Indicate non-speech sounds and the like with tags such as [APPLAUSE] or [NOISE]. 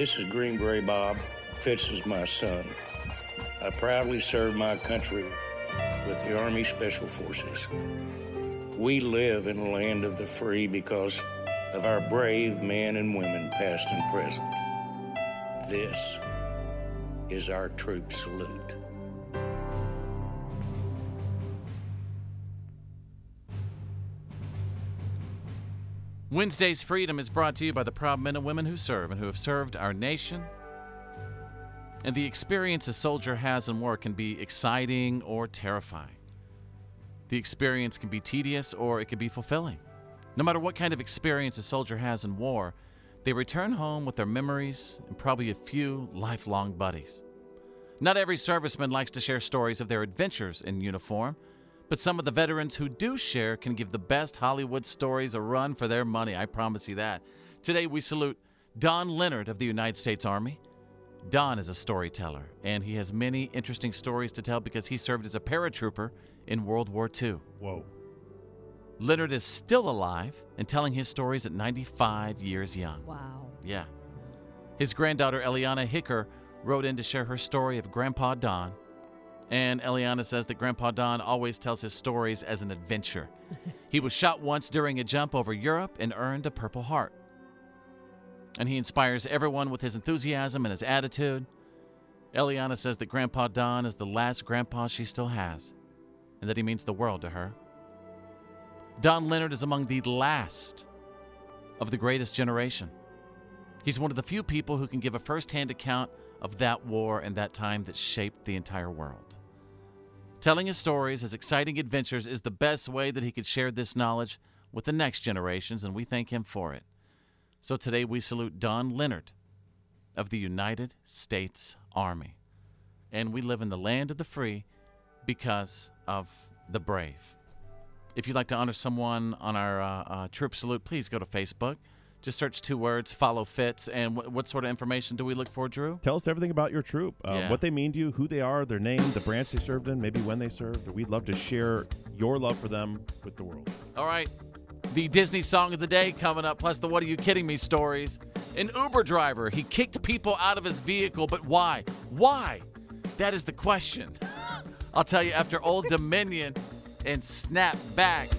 This is Green Beret Bob. Fitz is my son. I proudly serve my country with the Army Special Forces. We live in a land of the free because of our brave men and women, past and present. This is our troop salute. Wednesday's Freedom is brought to you by the proud men and women who serve and who have served our nation. And the experience a soldier has in war can be exciting or terrifying. The experience can be tedious or it can be fulfilling. No matter what kind of experience a soldier has in war, they return home with their memories and probably a few lifelong buddies. Not every serviceman likes to share stories of their adventures in uniform, but some of the veterans who do share can give the best Hollywood stories a run for their money, I promise you that. Today we salute Don Leonard of the United States Army. Don is a storyteller, and he has many interesting stories to tell because he served as a paratrooper in World War II. Whoa. Leonard is still alive and telling his stories at 95 years young. Wow. Yeah. His granddaughter, Ellianna Hicker, wrote in to share her story of Grandpa Don. And Ellianna says that Grandpa Don always tells his stories as an adventure. [LAUGHS] he was shot once during a jump over Europe and earned a Purple Heart. And he inspires everyone with his enthusiasm and his attitude. Ellianna says that Grandpa Don is the last grandpa she still has, and that he means the world to her. Don Leonard is among the last of the greatest generation. He's one of the few people who can give a firsthand account of that war and that time that shaped the entire world. Telling his stories, his exciting adventures, is the best way that he could share this knowledge with the next generations, and we thank him for it. So today we salute Don Leonard of the United States Army. And we live in the land of the free because of the brave. If you'd like to honor someone on our uh, uh, troop salute, please go to Facebook. Just search two words, follow Fitz. And wh- what sort of information do we look for, Drew? Tell us everything about your troop, uh, Yeah. what they mean to you, who they are, their name, the branch they served in, maybe when they served. We'd love to share your love for them with the world. All right. The Disney song of the day coming up, plus the What Are You Kidding Me stories. An Uber driver, he kicked people out of his vehicle, but why? Why? That is the question. [LAUGHS] I'll tell you after Old Dominion and Snap Back.